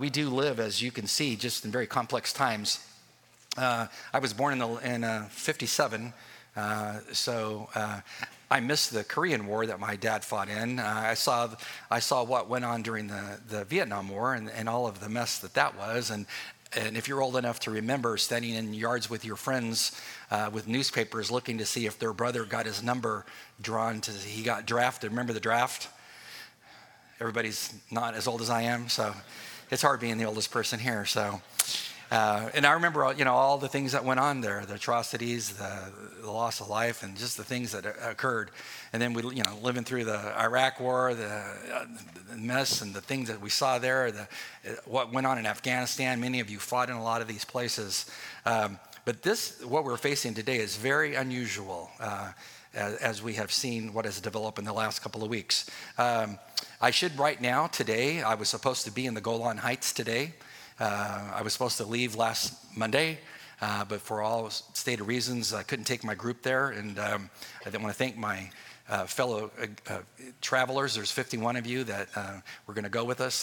We do live, as you can see, just in very complex times. Uh, I was born in, the, in uh, 57, uh, so uh, I missed the Korean War that my dad fought in. Uh, I, saw, I saw what went on during the, the Vietnam War and, and all of the mess that that was. And, and if you're old enough to remember standing in yards with your friends uh, with newspapers looking to see if their brother got his number drawn to, he got drafted. Remember the draft? Everybody's not as old as I am, so it's hard being the oldest person here. So, uh, and I remember, you know, all the things that went on there, the atrocities, the, the, loss of life, and just the things that occurred. And then we, you know, living through the Iraq War, the, uh, the mess and the things that we saw there, the, what went on in Afghanistan. Many of you fought in a lot of these places. Um, but this, what we're facing today, is very unusual. Uh, as, we have seen what has developed in the last couple of weeks. Um, I should right now, today, I was supposed to be in the Golan Heights today. Uh, I was supposed to leave last Monday, uh, but for all stated reasons, I couldn't take my group there. And um, I want to thank my uh, fellow uh, uh, travelers. There's 51 of you that uh, were going to go with us.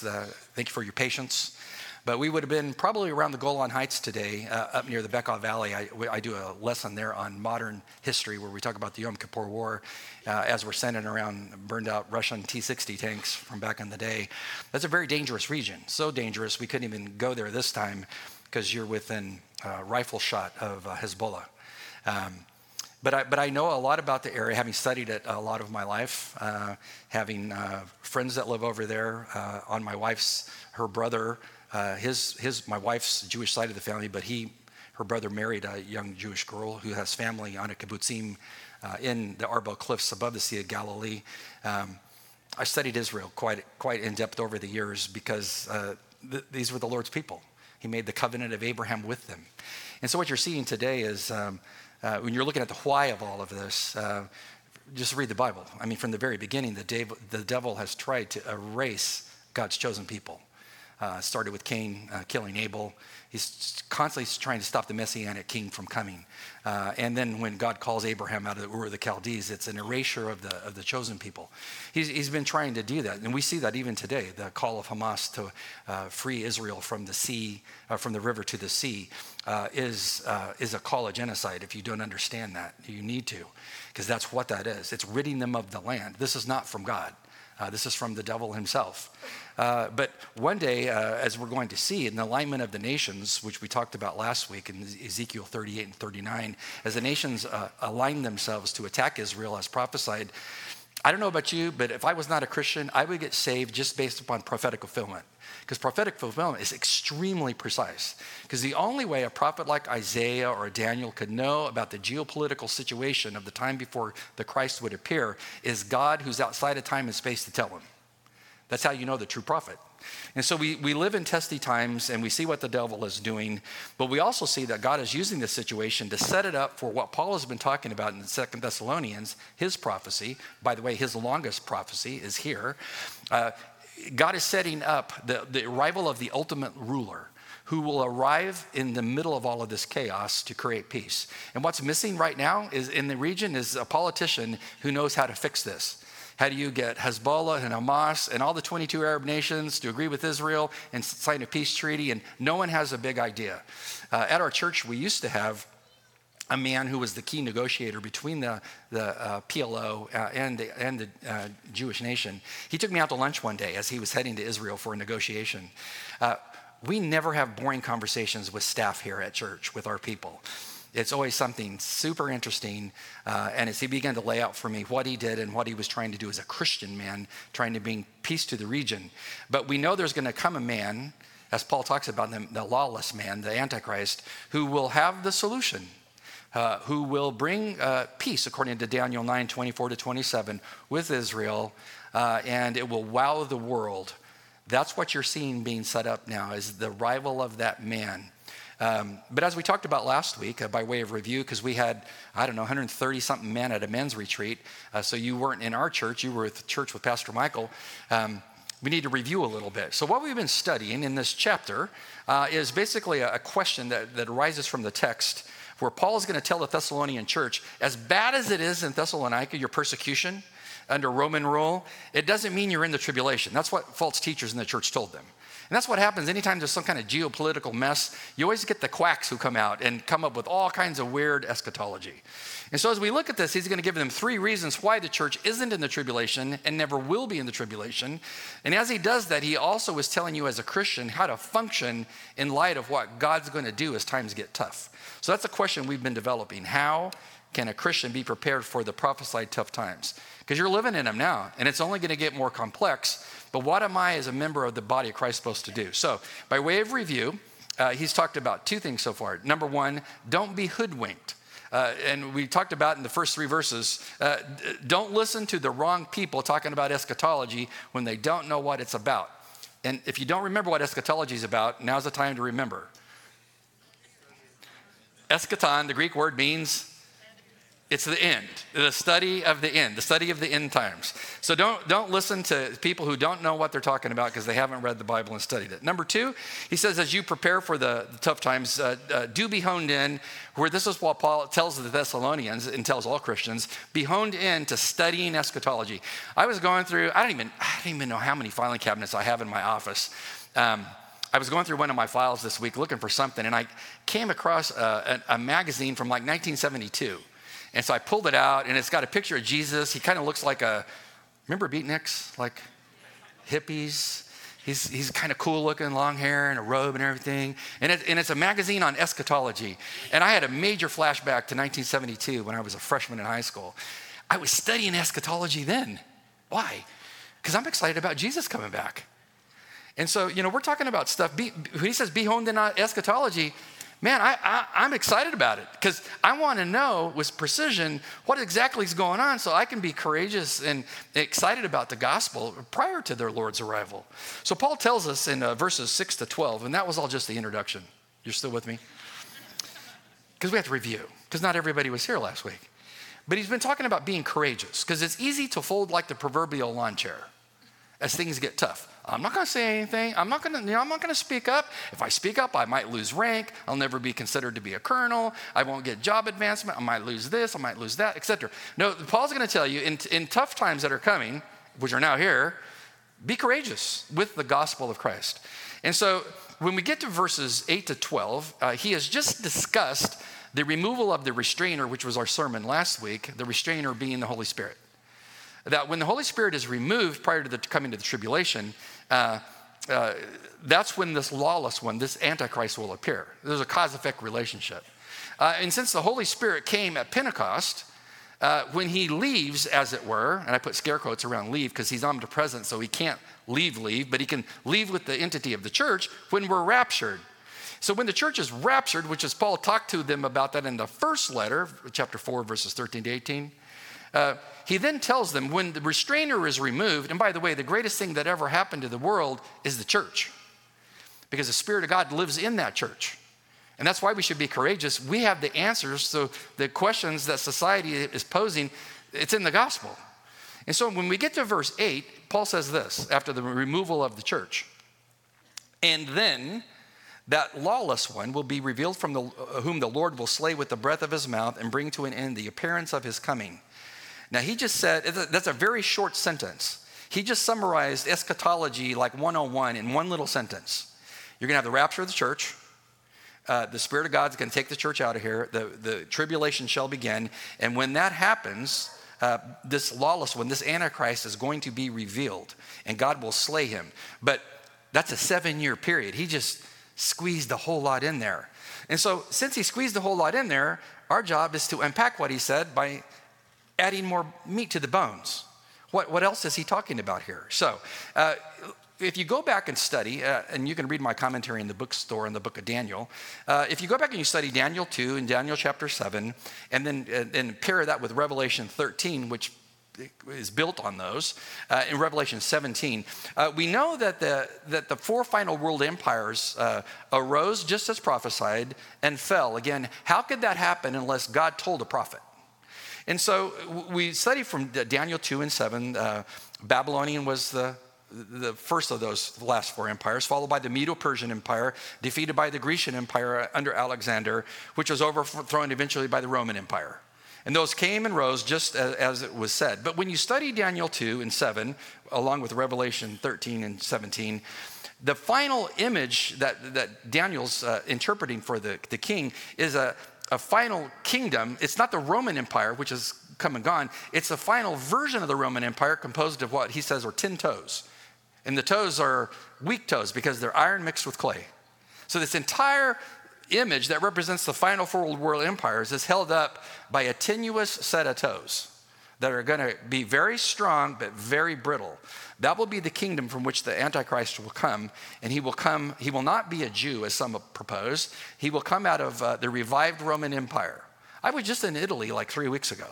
thank you for your patience. But we would have been probably around the Golan Heights today, uh, up near the Bekaa Valley. I, I, do a lesson there on modern history where we talk about the Yom Kippur War uh, as we're sending around burned out Russian T 60 tanks from back in the day. That's a very dangerous region. So dangerous, we couldn't even go there this time because you're within uh, rifle shot of uh, Hezbollah. Um, but I, but I know a lot about the area, having studied it a lot of my life, uh, having uh, friends that live over there. Uh, on my wife's, her brother uh, his, his, my wife's Jewish side of the family, but he, her brother married a young Jewish girl who has family on a kibbutzim uh, in the Arbel Cliffs above the Sea of Galilee. Um, I studied Israel quite, quite in depth over the years because uh, th- these were the Lord's people. He made the covenant of Abraham with them. And so, what you're seeing today is um, uh, when you're looking at the why of all of this, uh, just read the Bible. I mean, from the very beginning, the, dev- the devil has tried to erase God's chosen people. Uh, started with Cain uh, killing Abel. He's constantly trying to stop the messianic king from coming. Uh, and then when God calls Abraham out of the Ur of the Chaldees, it's an erasure of the, of the chosen people. He's, he's been trying to do that. And we see that even today the call of Hamas to uh, free Israel from the sea, uh, from the river to the sea, uh, is, is a call of genocide. If you don't understand that, you need to, because that's what that is. It's ridding them of the land. This is not from God. Uh, this is from the devil himself. Uh, but one day, uh, as we're going to see, in the alignment of the nations, which we talked about last week in Ezekiel 38 and 39, as the nations uh, align themselves to attack Israel as prophesied, I don't know about you, but if I was not a Christian, I would get saved just based upon prophetic fulfillment. Because prophetic fulfillment is extremely precise. Because the only way a prophet like Isaiah or Daniel could know about the geopolitical situation of the time before the Christ would appear is God, who's outside of time and space, to tell him. That's how you know the true prophet. And so we, we live in testy times and we see what the devil is doing, but we also see that God is using this situation to set it up for what Paul has been talking about in Second Thessalonians, his prophecy. By the way, his longest prophecy is here. Uh, God is setting up the, the arrival of the ultimate ruler who will arrive in the middle of all of this chaos to create peace. And what's missing right now is in the region is a politician who knows how to fix this. How do you get Hezbollah and Hamas and all the 22 Arab nations to agree with Israel and sign a peace treaty? And no one has a big idea. Uh, at our church, we used to have a man who was the key negotiator between the, the uh, PLO uh, and the, and the uh, Jewish nation. He took me out to lunch one day as he was heading to Israel for a negotiation. Uh, we never have boring conversations with staff here at church with our people it's always something super interesting. Uh, and as he began to lay out for me what he did and what he was trying to do as a Christian man, trying to bring peace to the region. But we know there's going to come a man, as Paul talks about, the, the lawless man, the Antichrist, who will have the solution. Uh, who will bring uh, peace, according to Daniel 9 24 to 27, with Israel, uh, and it will wow the world. That's what you're seeing being set up now, is the arrival of that man um, but as we talked about last week, uh, by way of review, because we had, I don't know, 130 something men at a men's retreat, uh, so you weren't in our church, you were at the church with Pastor Michael. Um, we need to review a little bit. So, what we've been studying in this chapter uh, is basically a, a question that, that arises from the text where Paul is going to tell the Thessalonian church, as bad as it is in Thessalonica, your persecution under Roman rule, it doesn't mean you're in the tribulation. That's what false teachers in the church told them. And that's what happens anytime there's some kind of geopolitical mess. You always get the quacks who come out and come up with all kinds of weird eschatology. And so, as we look at this, he's going to give them three reasons why the church isn't in the tribulation and never will be in the tribulation. And as he does that, he also is telling you as a Christian how to function in light of what God's going to do as times get tough. So, that's a question we've been developing. How can a Christian be prepared for the prophesied tough times? Because you're living in them now, and it's only going to get more complex but what am I, as a member of the body of Christ, supposed to do? So, by way of review, uh, he's talked about two things so far. Number one, don't be hoodwinked. Uh, and we talked about in the first three verses uh, don't listen to the wrong people talking about eschatology when they don't know what it's about. And if you don't remember what eschatology is about, now's the time to remember. Eschaton, the Greek word means it's the end, the study of the end, the study of the end times. So don't, don't listen to people who don't know what they're talking about because they haven't read the Bible and studied it. Number two, he says, as you prepare for the, the tough times, uh, uh, do be honed in, where this is what Paul tells the Thessalonians and tells all Christians, be honed in to studying eschatology. I was going through, I don't even, I don't even know how many filing cabinets I have in my office. Um, I was going through one of my files this week looking for something, and I came across a, a, a magazine from like 1972. And so I pulled it out, and it's got a picture of Jesus. He kind of looks like a, remember beatniks? Like hippies? He's, he's kind of cool looking, long hair and a robe and everything. And, it, and it's a magazine on eschatology. And I had a major flashback to 1972 when I was a freshman in high school. I was studying eschatology then. Why? Because I'm excited about Jesus coming back. And so, you know, we're talking about stuff. Be, he says, be honed in eschatology man, I, am excited about it because I want to know with precision what exactly is going on so I can be courageous and excited about the gospel prior to their Lord's arrival. So Paul tells us in uh, verses 6 to 12, and that was all just the introduction. You're still with me? Because we have to review, because not everybody was here last week. But he's been talking about being courageous because it's easy to fold like the proverbial lawn chair as things get tough. I'm not going to say anything. I'm not going to, you know, I'm not going to speak up. If I speak up, I might lose rank. I'll never be considered to be a colonel. I won't get job advancement. I might lose this. I might lose that, etc. No, Paul's going to tell you in, in tough times that are coming, which are now here, be courageous with the gospel of Christ. And so when we get to verses 8 to 12, uh, he has just discussed the removal of the restrainer, which was our sermon last week, the restrainer being the Holy Spirit. That when the Holy Spirit is removed prior to the coming to the tribulation, uh, uh, that's when this lawless one, this Antichrist, will appear. There's a cause effect relationship. Uh, and since the Holy Spirit came at Pentecost, uh, when he leaves, as it were, and I put scare quotes around leave because he's omnipresent, so he can't leave, leave, but he can leave with the entity of the church when we're raptured. So when the church is raptured, which is Paul talked to them about that in the first letter, chapter 4, verses 13 to 18, uh, he then tells them when the restrainer is removed, and by the way, the greatest thing that ever happened to the world is the church, because the Spirit of God lives in that church. And that's why we should be courageous. We have the answers to the questions that society is posing, it's in the gospel. And so when we get to verse 8, Paul says this after the removal of the church. And then that lawless one will be revealed from the, whom the Lord will slay with the breath of his mouth and bring to an end the appearance of his coming. Now, he just said, that's a very short sentence. He just summarized eschatology like 101 in one little sentence. You're going to have the rapture of the church. Uh, the Spirit of God is going to take the church out of here. The, the tribulation shall begin. And when that happens, uh, this lawless one, this Antichrist, is going to be revealed, and God will slay him. But that's a seven year period. He just squeezed a whole lot in there. And so, since he squeezed a whole lot in there, our job is to unpack what he said by adding more meat to the bones. What, what else is he talking about here? So, uh, if you go back and study, uh, and you can read my commentary in the bookstore in the book of Daniel, uh, if you go back and you study Daniel 2 and Daniel chapter 7, and then uh, and pair that with Revelation 13, which is built on those, uh, in Revelation 17, uh, we know that the, that the four final world empires uh, arose just as prophesied and fell. Again, how could that happen unless God told a prophet? And so we study from Daniel 2 and 7. Uh, Babylonian was the, the first of those last four empires, followed by the Medo Persian Empire, defeated by the Grecian Empire under Alexander, which was overthrown eventually by the Roman Empire. And those came and rose just as, as, it was said. But when you study Daniel 2 and 7, along with Revelation 13 and 17, The final image that, that Daniel's uh, interpreting for the, the king is a, a final kingdom. It's not the Roman Empire, which has come and gone. It's a final version of the Roman Empire composed of what he says are 10 toes. And the toes are weak toes because they're iron mixed with clay. So this entire image that represents the final four world empires is held up by a tenuous set of toes that are going to be very strong but very brittle. That will be the kingdom from which the Antichrist will come, and he will come. He will not be a Jew, as some propose. He will come out of uh, the revived Roman Empire. I was just in Italy like three weeks ago.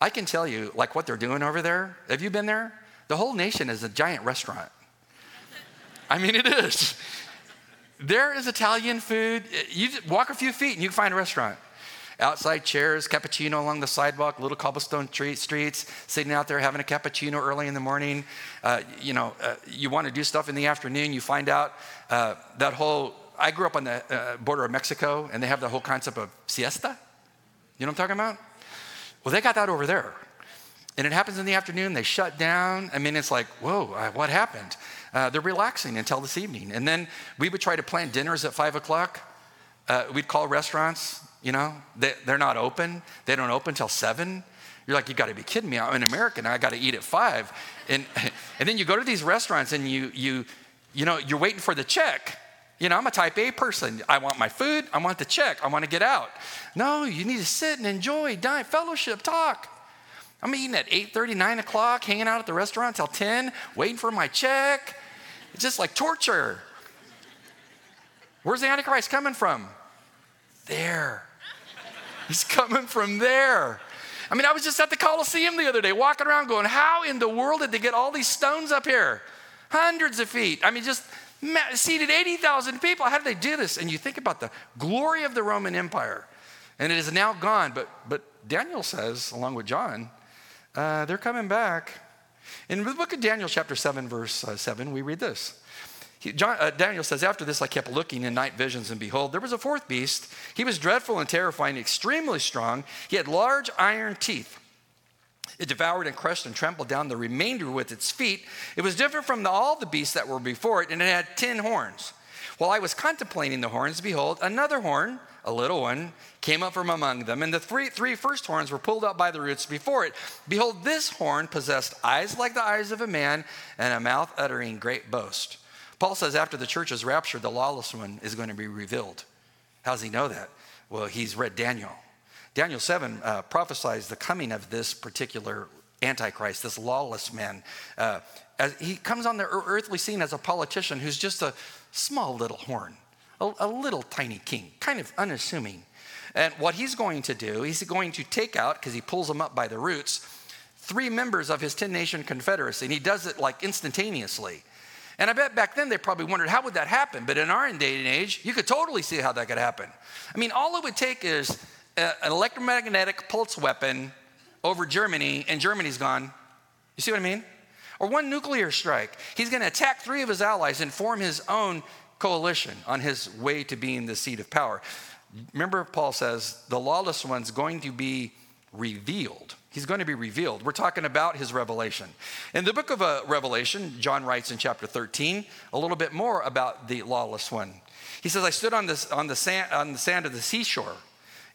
I can tell you, like what they're doing over there. Have you been there? The whole nation is a giant restaurant. I mean, it is. There is Italian food. You walk a few feet and you can find a restaurant. Outside chairs, cappuccino along the sidewalk, little cobblestone streets, sitting out there having a cappuccino early in the morning. Uh, you know, uh, you want to do stuff in the afternoon, you find out uh, that whole. I grew up on the uh, border of Mexico, and they have the whole concept of siesta. You know what I'm talking about? Well, they got that over there. And it happens in the afternoon, they shut down. I mean, it's like, whoa, uh, what happened? Uh, they're relaxing until this evening. And then we would try to plan dinners at five o'clock. we'd call restaurants, you know, they, they're not open. They don't open until seven. You're like, you got to be kidding me. I'm an American. I got to eat at five. And, and then you go to these restaurants and you, you, you know, you're waiting for the check. You know, I'm a type A person. I want my food. I want the check. I want to get out. No, you need to sit and enjoy, dine, fellowship, talk. I'm eating at 8:30, 9 o'clock, hanging out at the restaurant till 10, waiting for my check. It's just like torture. Where's the Antichrist coming from? There. He's coming from there. I mean, I was just at the Coliseum the other day, walking around going, How in the world did they get all these stones up here? Hundreds of feet. I mean, just seated 80,000 people. How did they do this? And you think about the glory of the Roman Empire, and it is now gone. But, but Daniel says, along with John, uh, they're coming back. In the book of Daniel, chapter 7, verse uh, 7, we read this John, uh, Daniel says, After this, I kept looking in night visions, and behold, there was a fourth beast. He was dreadful and terrifying, extremely strong. He had large iron teeth. It devoured and crushed and trampled down the remainder with its feet. It was different from the, all the beasts that were before it, and it had ten horns. While I was contemplating the horns, behold, another horn, a little one, came up from among them, and the three, three first horns were pulled up by the roots before it. Behold, this horn possessed eyes like the eyes of a man, and a mouth uttering great boast. Paul says after the church is raptured, the lawless one is going to be revealed. How does he know that? Well, he's read Daniel. Daniel 7 uh, prophesies the coming of this particular Antichrist, this lawless man. Uh, he comes on the earthly scene as a politician who's just a small little horn, a, a little tiny king, kind of unassuming. And what he's going to do, he's going to take out, because he pulls them up by the roots, three members of his 10 nation confederacy. And he does it like instantaneously. And I bet back then they probably wondered how would that happen. But in our day and age, you could totally see how that could happen. I mean, all it would take is a, an electromagnetic pulse weapon over Germany, and Germany's gone. You see what I mean? Or one nuclear strike. He's going to attack three of his allies and form his own coalition on his way to being the seat of power. Remember, Paul says the lawless one's going to be revealed. He's going to be revealed. We're talking about his revelation. In the book of uh, Revelation, John writes in chapter 13 a little bit more about the lawless one. He says, I stood on, this, on, the sand, on the sand of the seashore,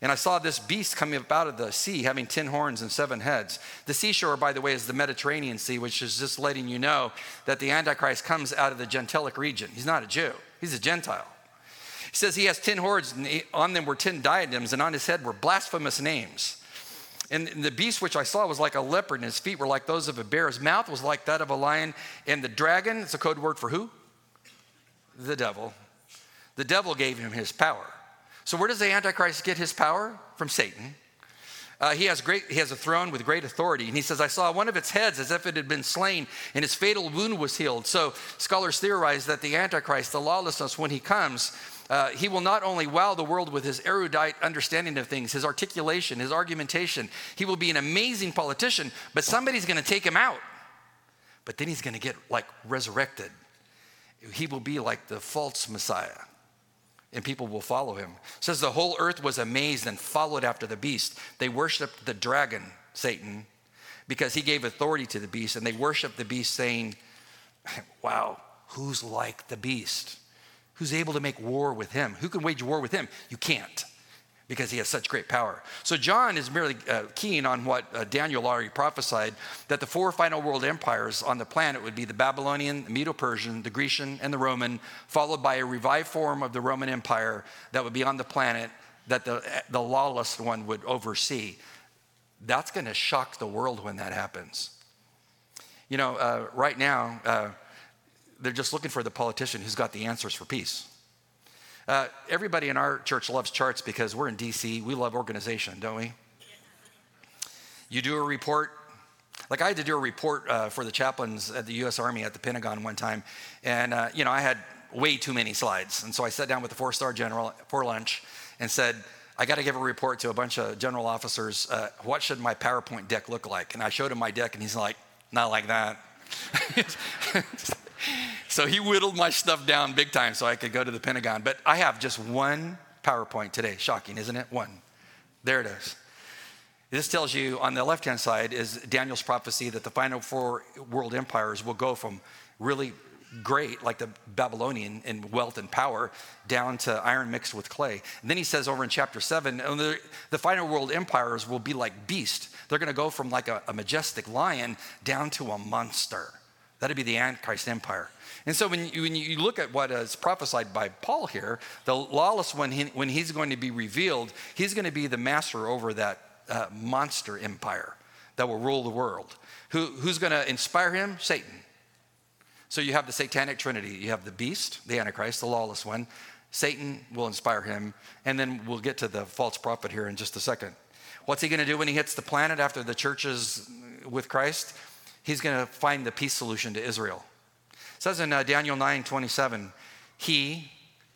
and I saw this beast coming up out of the sea, having 10 horns and seven heads. The seashore, by the way, is the Mediterranean Sea, which is just letting you know that the Antichrist comes out of the Gentilic region. He's not a Jew, he's a Gentile. He says he has 10 horns, and on them were 10 diadems, and on his head were blasphemous names. And the beast which I saw was like a leopard, and his feet were like those of a bear. His mouth was like that of a lion. And the dragon, it's a code word for who? The devil. The devil gave him his power. So where does the Antichrist get his power? From Satan. Uh, he has great he has a throne with great authority and he says i saw one of its heads as if it had been slain and his fatal wound was healed so scholars theorize that the antichrist the lawlessness when he comes uh, he will not only wow the world with his erudite understanding of things, his articulation, his argumentation. He will be an amazing politician, but somebody's going to take him out. But then he's going to get like resurrected. He will be like the false Messiah, and people will follow him. It says the whole earth was amazed and followed after the beast. They worshiped the dragon, Satan, because he gave authority to the beast, and they worshiped the beast, saying, Wow, who's like the beast? Who's able to make war with him? Who can wage war with him? You can't because he has such great power. So John is merely uh, keen on what uh, Daniel already prophesied that the four final world empires on the planet would be the Babylonian, the Medo Persian, the Grecian, and the Roman, followed by a revived form of the Roman Empire that would be on the planet that the, the lawless one would oversee. That's going to shock the world when that happens. You know, uh, right now, uh, they're just looking for the politician who's got the answers for peace. Uh, everybody in our church loves charts because we're in DC. We love organization, don't we? You do a report. Like I had to do a report uh, for the chaplains at the U.S. Army at the Pentagon one time, and uh, you know I had way too many slides, and so I sat down with the four-star general for lunch and said, I got to give a report to a bunch of general officers. Uh, what should my PowerPoint deck look like? And I showed him my deck, and he's like, not like that. so he whittled my stuff down big time so I could go to the Pentagon. But I have just one PowerPoint today. Shocking, isn't it? One. There it is. This tells you on the left hand side is Daniel's prophecy that the final four world empires will go from really great, like the Babylonian in wealth and power, down to iron mixed with clay. And then he says over in chapter seven, oh, the, the final world empires will be like beast. They're going to go from like a, a majestic lion down to a monster. That'd be the Antichrist empire. And so when you, when you look at what is prophesied by Paul here, the lawless one, he, when he's going to be revealed, he's going to be the master over that uh, monster empire that will rule the world. Who, who's going to inspire him? Satan. So you have the satanic trinity. You have the beast, the Antichrist, the lawless one. Satan will inspire him. And then we'll get to the false prophet here in just a second. What's he going to do when he hits the planet after the churches with Christ? he's going to find the peace solution to Israel. Says in uh, Daniel 9 27, he,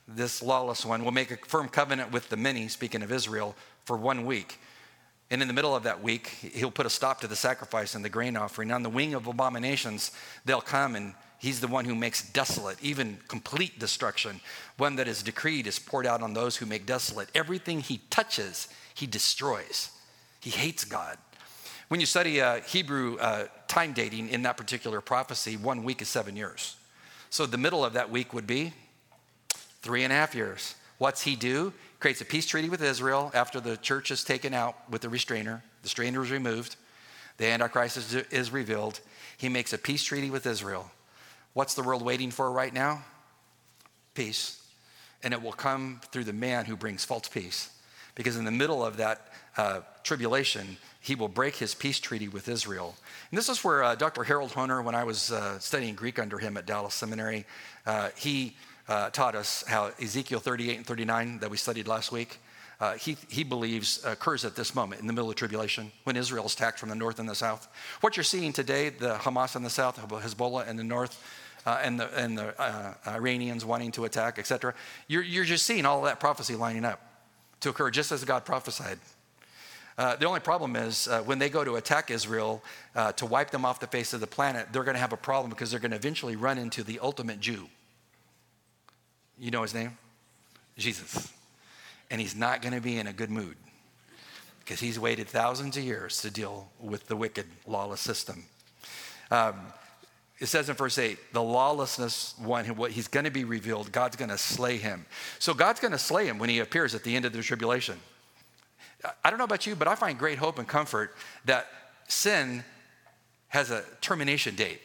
this lawless one, will make a firm covenant with the many, speaking of Israel, for one week. And in the middle of that week, he'll put a stop to the sacrifice and the grain offering. On the wing of abominations, they'll come and He's the one who makes desolate, even complete destruction. One that is decreed is poured out on those who make desolate. Everything he touches, he destroys. He hates God. When you study uh, Hebrew uh, time dating in that particular prophecy, one week is seven years. So the middle of that week would be three and a half years. What's he do? Creates a peace treaty with Israel after the church is taken out with the restrainer. The restrainer is removed. The Antichrist is, is revealed. He makes a peace treaty with Israel. What's the world waiting for right now? Peace. And it will come through the man who brings false peace. Because in the middle of that uh, tribulation, he will break his peace treaty with Israel. And this is where uh, Dr. Harold Hoehner, when I was uh, studying Greek under him at Dallas Seminary, uh, he uh, taught us how Ezekiel 38 and 39 that we studied last week, uh, he, he believes occurs at this moment in the middle of tribulation when Israel is attacked from the north and the south. What you're seeing today, the Hamas in the south, Hezbollah in the north, uh, and the, and the uh, Iranians wanting to attack, etc. You're, you're just seeing all that prophecy lining up to occur just as God prophesied. Uh, the only problem is uh, when they go to attack Israel uh, to wipe them off the face of the planet, they're going to have a problem because they're going to eventually run into the ultimate Jew. You know his name? Jesus. And he's not going to be in a good mood because he's waited thousands of years to deal with the wicked, lawless system. Um, it says in verse 8, the lawlessness one, what he's going to be revealed, God's going to slay him. So God's going to slay him when he appears at the end of the tribulation. I don't know about you, but I find great hope and comfort that sin has a termination date.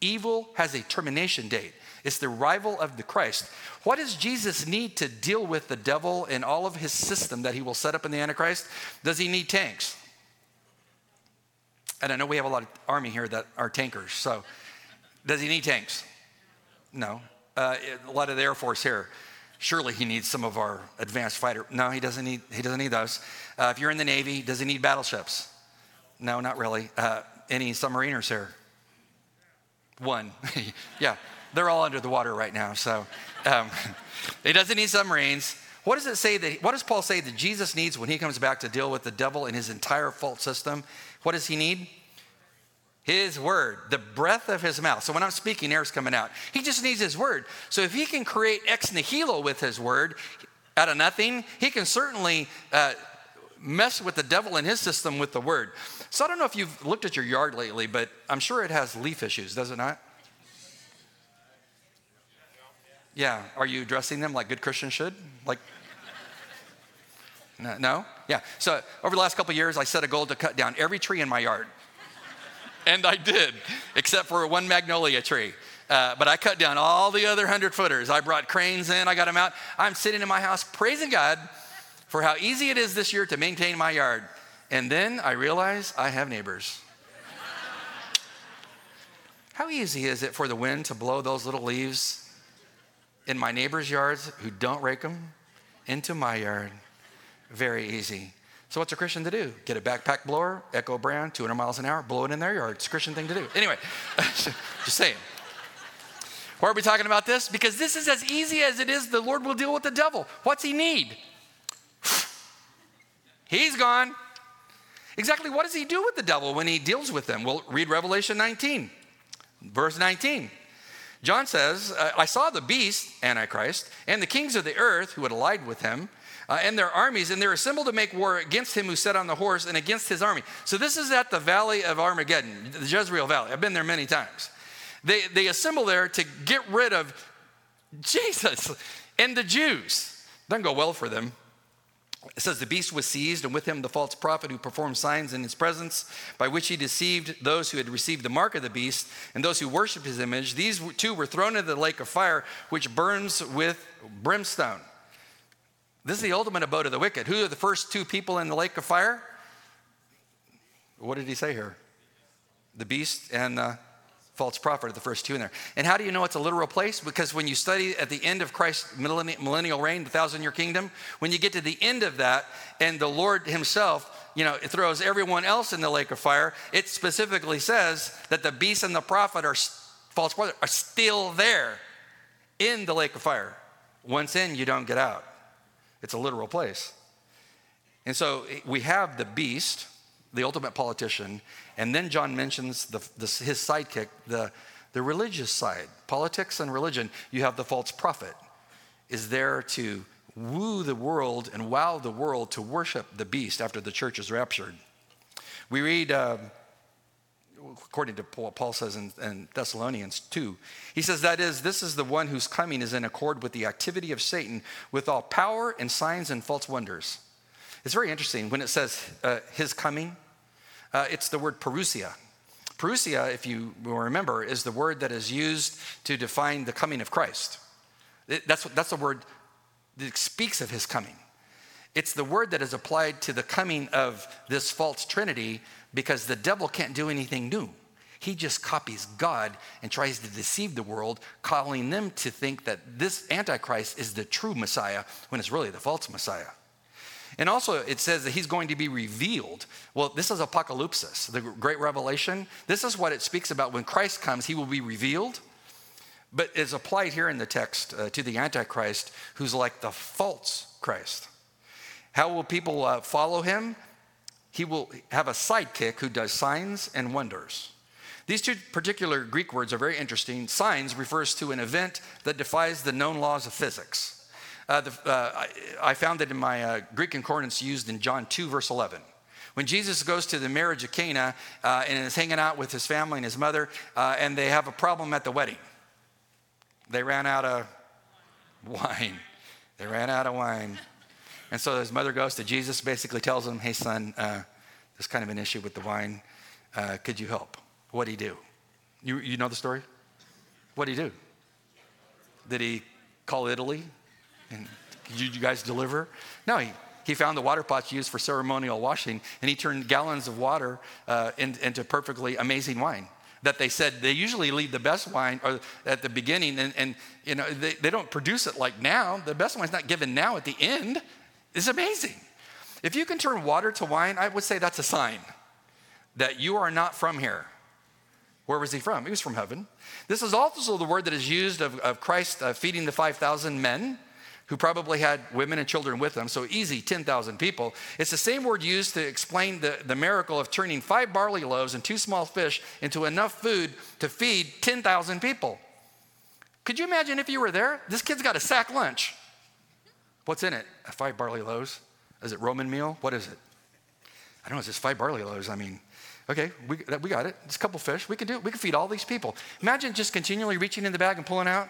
Evil has a termination date. It's the arrival of the Christ. What does Jesus need to deal with the devil and all of his system that he will set up in the Antichrist? Does he need tanks? And I know we have a lot of army here that are tankers. So, does he need tanks? No. Uh, a lot of the Air Force here. Surely he needs some of our advanced fighter. No, he doesn't need, he doesn't need those. Uh, if you're in the Navy, does he need battleships? No, not really. Uh, any submariners here? One. yeah, they're all under the water right now. So um, he doesn't need submarines. What does it say that, what does Paul say that Jesus needs when he comes back to deal with the devil and his entire fault system? What does he need? His word, the breath of his mouth. So when I'm speaking, air's coming out. He just needs his word. So if he can create ex nihilo with his word out of nothing, he can certainly uh, mess with the devil in his system with the word. So I don't know if you've looked at your yard lately, but I'm sure it has leaf issues, does it not? Yeah. Are you addressing them like good Christians should? Like, no? no? Yeah. So over the last couple years, I set a goal to cut down every tree in my yard. And I did, except for one magnolia tree. Uh, but I cut down all the other hundred footers. I brought cranes in, I got them out. I'm sitting in my house praising God for how easy it is this year to maintain my yard. And then I realize I have neighbors. how easy is it for the wind to blow those little leaves in my neighbors' yards who don't rake them into my yard? Very easy. So, what's a Christian to do? Get a backpack blower, Echo brand, 200 miles an hour, blow it in their yard. It's a Christian thing to do. Anyway, just saying. Why are we talking about this? Because this is as easy as it is the Lord will deal with the devil. What's he need? He's gone. Exactly what does he do with the devil when he deals with them? Well, read Revelation 19, verse 19. John says, I saw the beast, Antichrist, and the kings of the earth who had allied with him, uh, and their armies, and they're assembled to make war against him who sat on the horse and against his army. So this is at the valley of Armageddon, the Jezreel Valley. I've been there many times. They, they assemble there to get rid of Jesus and the Jews. Doesn't go well for them. It says the beast was seized, and with him the false prophet who performed signs in his presence, by which he deceived those who had received the mark of the beast and those who worshiped his image. These two were thrown into the lake of fire, which burns with brimstone. This is the ultimate abode of the wicked. Who are the first two people in the lake of fire? What did he say here? The beast and the false prophet are the first two in there. And how do you know it's a literal place? Because when you study at the end of Christ's millennial reign, the thousand year kingdom, when you get to the end of that, and the Lord Himself, you know, throws everyone else in the lake of fire, it specifically says that the beast and the prophet are false prophet are still there in the lake of fire. Once in, you don't get out. It's a literal place. And so we have the beast, the ultimate politician, and then John mentions the, the, his sidekick, the, the religious side, politics and religion. You have the false prophet, is there to woo the world and wow the world to worship the beast after the church is raptured. We read, uh, according to what Paul says in, in Thessalonians 2, he says, That is, this is the one whose coming is in accord with the activity of Satan, with all power and signs and false wonders. It's very interesting when it says uh, his coming, uh, it's the word parousia. Parousia, if you remember, is the word that is used to define the coming of Christ. It, that's, that's the word that speaks of his coming. It's the word that is applied to the coming of this false trinity because the devil can't do anything new. He just copies God and tries to deceive the world, calling them to think that this Antichrist is the true Messiah when it's really the false Messiah. And also, it says that he's going to be revealed. Well, this is apocalypsis, the great revelation. This is what it speaks about when Christ comes, he will be revealed. But it's applied here in the text uh, to the Antichrist, who's like the false Christ. How will people uh, follow him? He will have a sidekick who does signs and wonders. These two particular Greek words are very interesting. Signs refers to an event that defies the known laws of physics. Uh, the, uh, I, I, found it in my uh, Greek concordance used in John 2, verse 11. When Jesus goes to the marriage of Cana uh, and is hanging out with his family and his mother, uh, and they have a problem at the wedding, they ran out of wine. They ran out of wine. And so his mother goes to Jesus, basically tells him, Hey, son, uh, there's kind of an issue with the wine. could you help? What did he do? You, you know the story? What did he do? Did he call Italy and did you guys deliver? No, he, he found the water pots used for ceremonial washing, and he turned gallons of water uh, in, into perfectly amazing wine. That they said they usually leave the best wine or at the beginning, and, and you know they, they don't produce it like now. The best wine's not given now at the end. It's amazing. If you can turn water to wine, I would say that's a sign that you are not from here. Where was he from? He was from heaven. This is also the word that is used of, of Christ uh, feeding the 5,000 men who probably had women and children with them, so easy 10,000 people. It's the same word used to explain the, the miracle of turning five barley loaves and two small fish into enough food to feed 10,000 people. Could you imagine if you were there? This kid's got a sack lunch. What's in it? Five barley loaves? Is it Roman meal? What is it? I don't know, it's just five barley loaves. I mean, okay, we, we got it. It's a couple fish. We can do it. We can feed all these people. Imagine just continually reaching in the bag and pulling out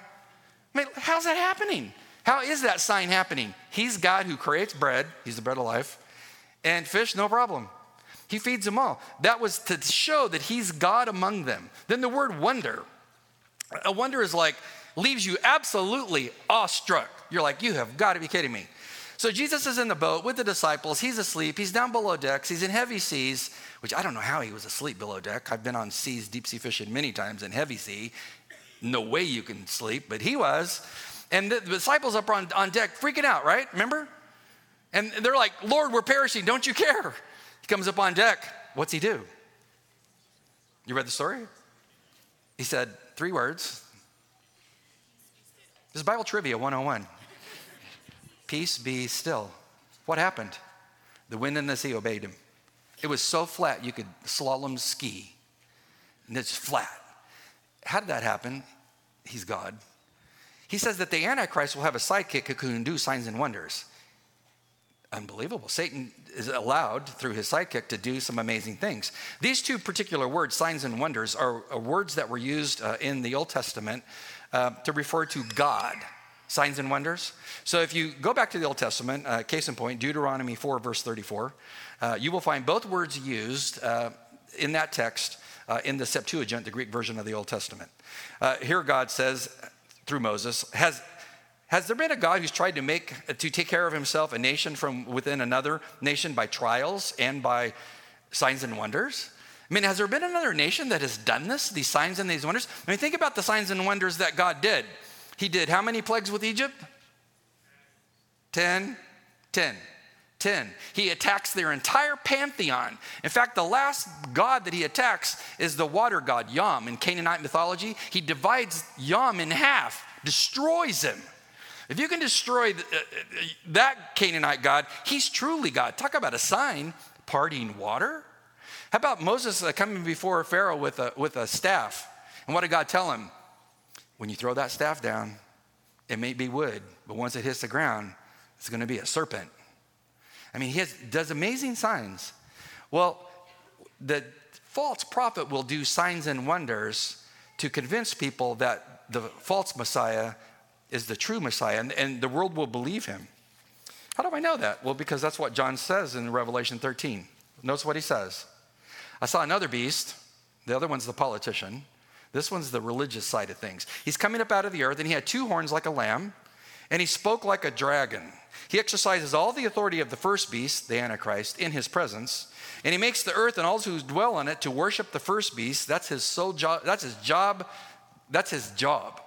I mean, how's that happening? How is that sign happening? He's God who creates bread, He's the bread of life, and fish, no problem. He feeds them all. That was to show that He's God among them. Then the word wonder. A wonder is like, leaves you absolutely awestruck. You're like, you have got to be kidding me. So Jesus is in the boat with the disciples. He's asleep. He's down below decks. He's in heavy seas, which I don't know how he was asleep below deck. I've been on seas, deep sea fishing many times in heavy sea. No way you can sleep, but he was. And the disciples up on, on deck freaking out, right? Remember? And they're like, Lord, we're perishing. Don't you care? He comes up on deck. What's he do? You read the story? He said three words. This is Bible Trivia 101. Peace be still. What happened? The wind and the sea obeyed him. It was so flat you could slalom ski. And it's flat. How did that happen? He's God. He says that the Antichrist will have a sidekick who can do signs and wonders. Unbelievable. Satan is allowed through his sidekick to do some amazing things. These two particular words, signs and wonders, are, words that were used uh, in the Old Testament uh, to refer to God signs and wonders. So if you go back to the Old Testament, uh, case in point, Deuteronomy 4, verse 34, uh, you will find both words used uh, in that text uh, in the Septuagint, the Greek version of the Old Testament. Uh, here God says through Moses, has, has there been a God who's tried to make, to take care of himself a nation from within another nation by trials and by signs and wonders? I mean, has there been another nation that has done this, these signs and these wonders? I mean, think about the signs and wonders that God did. He did how many plagues with Egypt? 10, 10, 10. He attacks their entire pantheon. In fact, the last god that he attacks is the water god, Yam. In Canaanite mythology, he divides Yam in half, destroys him. If you can destroy uh, uh, that Canaanite god, he's truly God. Talk about a sign, parting water. How about Moses uh, coming before Pharaoh with a, with a staff? And what did God tell him? When you throw that staff down, it may be wood, but once it hits the ground, it's going to be a serpent. I mean, he has, does amazing signs. Well, the false prophet will do signs and wonders to convince people that the false Messiah is the true Messiah, and, and the world will believe him. How do I know that? Well, because that's what John says in Revelation 13. Notice what he says. I saw another beast, the other one's the politician, this one's the religious side of things. He's coming up out of the earth, and he had two horns like a lamb, and he spoke like a dragon. He exercises all the authority of the first beast, the Antichrist, in his presence, and he makes the earth and all who dwell on it to worship the first beast. That's his sole job. That's his job. That's his job.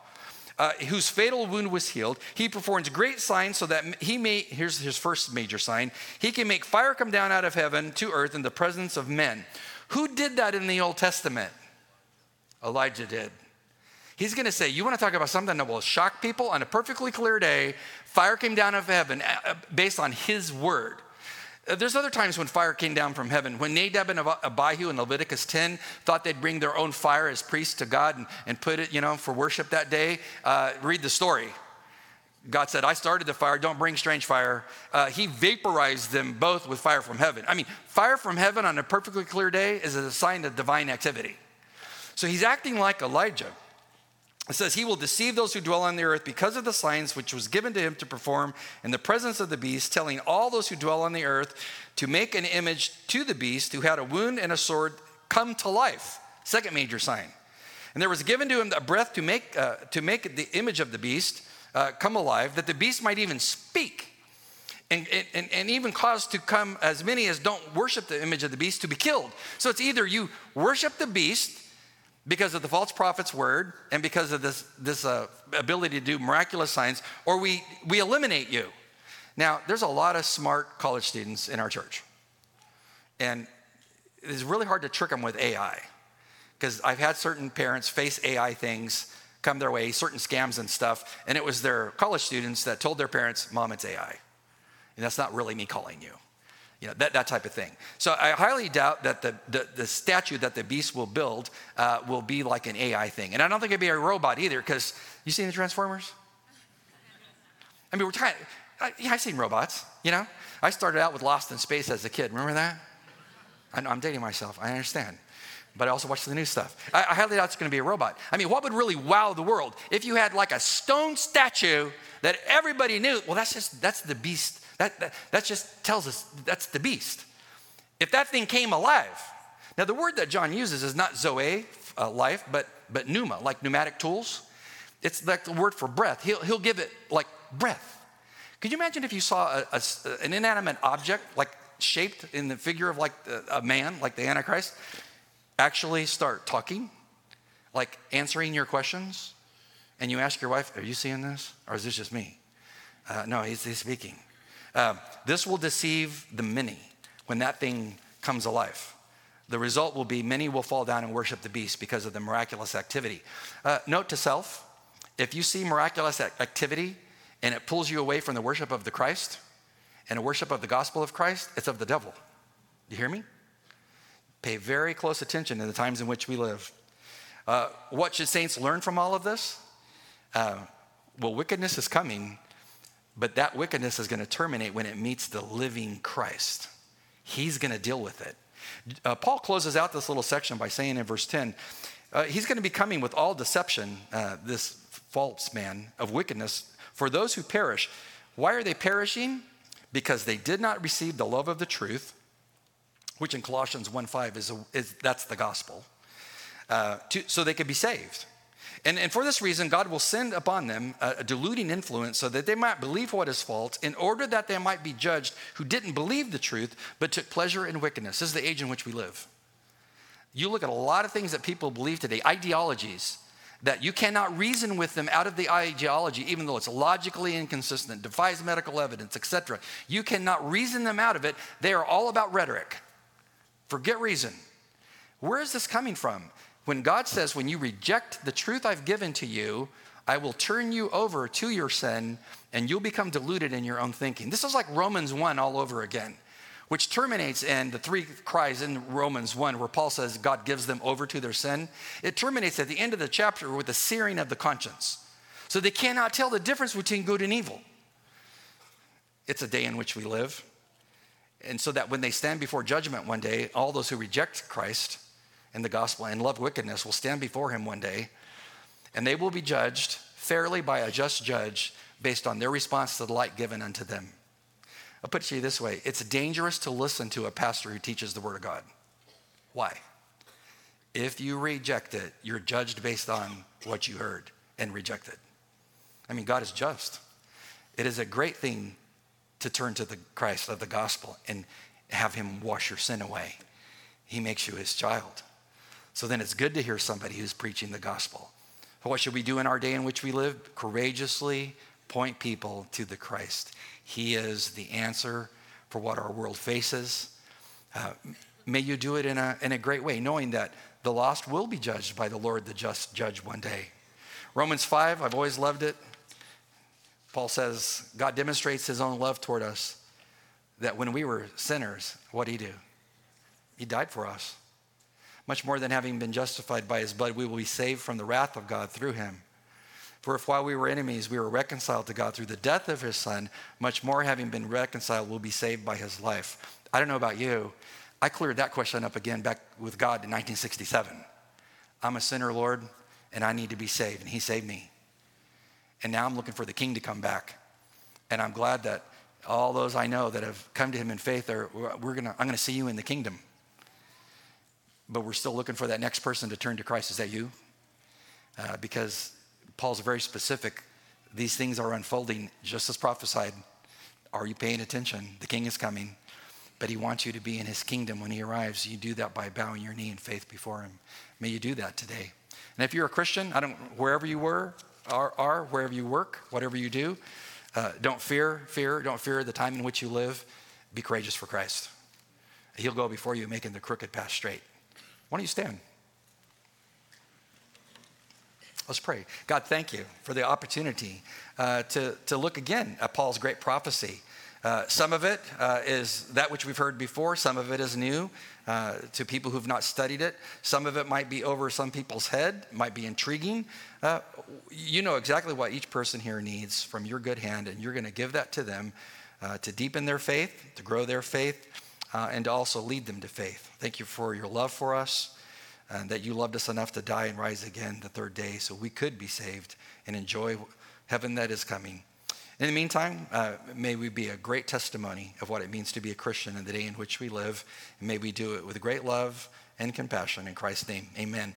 Uh, whose fatal wound was healed. He performs great signs so that he may, here's his first major sign, he can make fire come down out of heaven to earth in the presence of men. Who did that in the Old Testament? Elijah did. He's going to say, You want to talk about something that will shock people? On a perfectly clear day, fire came down of heaven based on his word. Uh, there's other times when fire came down from heaven. When Nadab and Abihu in Leviticus 10 thought they'd bring their own fire as priests to God and, and put it, you know, for worship that day, uh, read the story. God said, I started the fire, don't bring strange fire. Uh, he vaporized them both with fire from heaven. I mean, fire from heaven on a perfectly clear day is a sign of divine activity. So he's acting like Elijah. It says, He will deceive those who dwell on the earth because of the signs which was given to him to perform in the presence of the beast, telling all those who dwell on the earth to make an image to the beast who had a wound and a sword come to life. Second major sign. And there was given to him a breath to make, uh, to make the image of the beast uh, come alive, that the beast might even speak. And, and, and even cause to come as many as don't worship the image of the beast to be killed. So it's either you worship the beast because of the false prophet's word and because of this, this uh, ability to do miraculous signs, or we, we eliminate you. Now, there's a lot of smart college students in our church. And it's really hard to trick them with AI because I've had certain parents face AI things come their way, certain scams and stuff, and it was their college students that told their parents, Mom, it's AI. And that's not really me calling you you know, that, that type of thing. So I highly doubt that the, the, the statue that the beast will build uh, will be like an AI thing. And I don't think it'd be a robot either, because you seen the Transformers? I mean, we're trying, I, yeah, I've seen robots, you know? I started out with Lost in Space as a kid. Remember that? I I'm dating myself. I understand. but I also watch the new stuff. I, I highly doubt it's going to be a robot. I mean, what would really wow the world if you had like a stone statue that everybody knew? Well, that's just that's the beast. That that, that just tells us that's the beast. If that thing came alive, now the word that John uses is not zoe, uh, life, but but pneuma, like pneumatic tools. It's like the word for breath. He'll he'll give it like breath. Could you imagine if you saw a, a, an inanimate object like shaped in the figure of like a man, like the Antichrist, actually start talking, like answering your questions, and you ask your wife, Are you seeing this? Or is this just me? Uh, no, he's, he's speaking. Uh, this will deceive the many when that thing comes alive. The result will be many will fall down and worship the beast because of the miraculous activity. Uh, note to self if you see miraculous activity and it pulls you away from the worship of the Christ and a worship of the gospel of Christ, it's of the devil. You hear me? Pay very close attention to the times in which we live. Uh, what should saints learn from all of this? Uh, well, wickedness is coming, but that wickedness is going to terminate when it meets the living Christ. He's going to deal with it. Uh, Paul closes out this little section by saying in verse 10, uh, he's going to be coming with all deception, uh, this false man of wickedness, for those who perish. Why are they perishing? Because they did not receive the love of the truth which in Colossians 1.5 is, is that's the gospel, uh, to, so they could be saved. And, and for this reason, God will send upon them a, deluding influence so that they might believe what is false, in order that they might be judged who didn't believe the truth, but took pleasure in wickedness. This is the age in which we live. You look at a lot of things that people believe today, ideologies, that you cannot reason with them out of the ideology, even though it's logically inconsistent, defies medical evidence, etc. You cannot reason them out of it. They are all about rhetoric. Forget reason. Where is this coming from? When God says, when you reject the truth I've given to you, I will turn you over to your sin and you'll become deluded in your own thinking. This is like Romans 1 all over again, which terminates in the three cries in Romans 1 where Paul says God gives them over to their sin. It terminates at the end of the chapter with the searing of the conscience. So they cannot tell the difference between good and evil. It's a day in which we live. And so that when they stand before judgment one day, all those who reject Christ and the gospel and love wickedness will stand before him one day, and they will be judged fairly by a just judge based on their response to the light given unto them. I'll put it to you this way it's dangerous to listen to a pastor who teaches the Word of God. Why? If you reject it, you're judged based on what you heard and reject it. I mean, God is just. It is a great thing to turn to the Christ of the gospel and have him wash your sin away. He makes you his child. So then it's good to hear somebody who's preaching the gospel. what should we do in our day in which we live? Courageously point people to the Christ. He is the answer for what our world faces. Uh, may you do it in a, in a great way, knowing that the lost will be judged by the Lord, the just judge, one day. Romans 5, I've always loved it. Paul says God demonstrates his own love toward us that when we were sinners, what did he do? He died for us. Much more than having been justified by his blood, we will be saved from the wrath of God through him. For if while we were enemies, we were reconciled to God through the death of his son, much more having been reconciled, will be saved by his life. I don't know about you. I cleared that question up again back with God in 1967. I'm a sinner, Lord, and I need to be saved, and he saved me. And now I'm looking for the king to come back. And I'm glad that all those I know that have come to him in faith are, we're gonna, I'm gonna see you in the kingdom. But we're still looking for that next person to turn to Christ. Is that you? Uh, because Paul's very specific. These things are unfolding just as prophesied. Are you paying attention? The king is coming, but he wants you to be in his kingdom when he arrives. You do that by bowing your knee in faith before him. May you do that today. And if you're a Christian, I don't wherever you were, are, are wherever you work, whatever you do. Uh, don't fear, fear, don't fear the time in which you live. Be courageous for Christ. He'll go before you, making the crooked path straight. Why don't you stand? Let's pray. God, thank you for the opportunity uh, to, to look again at Paul's great prophecy. Uh, some of it uh, is that which we've heard before, some of it is new uh, to people who've not studied it. Some of it might be over some people's head, might be intriguing. Uh, you know exactly what each person here needs from your good hand, and you're going to give that to them uh, to deepen their faith, to grow their faith, and to also lead them to faith. Thank you for your love for us. and that you loved us enough to die and rise again the third day so we could be saved and enjoy heaven that is coming. In the meantime, uh, may we be a great testimony of what it means to be a Christian in the day in which we live. And may we do it with great love and compassion. In Christ's name, amen.